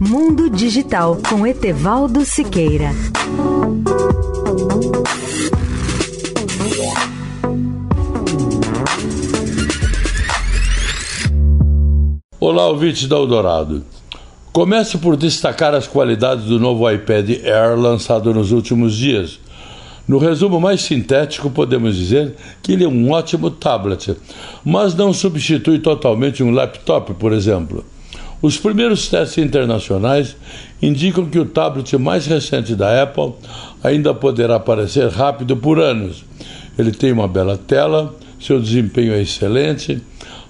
Mundo Digital com Etevaldo Siqueira. Olá, ouvintes da Eldorado. Comece por destacar as qualidades do novo iPad Air lançado nos últimos dias. No resumo mais sintético, podemos dizer que ele é um ótimo tablet, mas não substitui totalmente um laptop, por exemplo. Os primeiros testes internacionais indicam que o tablet mais recente da Apple ainda poderá aparecer rápido por anos. Ele tem uma bela tela, seu desempenho é excelente,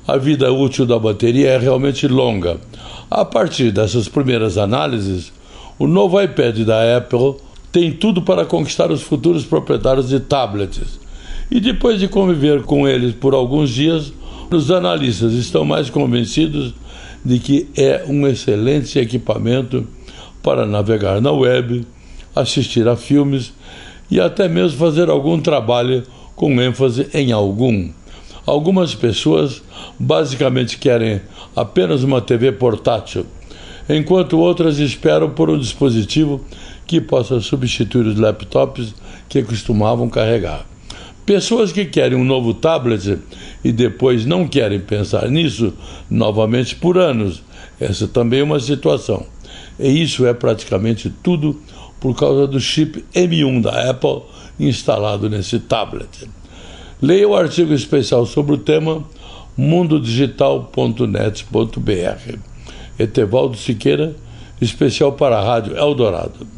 a vida útil da bateria é realmente longa. A partir dessas primeiras análises, o novo iPad da Apple tem tudo para conquistar os futuros proprietários de tablets. E depois de conviver com eles por alguns dias, os analistas estão mais convencidos de que é um excelente equipamento para navegar na web, assistir a filmes e até mesmo fazer algum trabalho com ênfase em algum. Algumas pessoas basicamente querem apenas uma TV portátil, enquanto outras esperam por um dispositivo que possa substituir os laptops que costumavam carregar. Pessoas que querem um novo tablet e depois não querem pensar nisso novamente por anos. Essa também é uma situação. E isso é praticamente tudo por causa do chip M1 da Apple instalado nesse tablet. Leia o artigo especial sobre o tema mundodigital.net.br. Etevaldo Siqueira, especial para a Rádio Eldorado.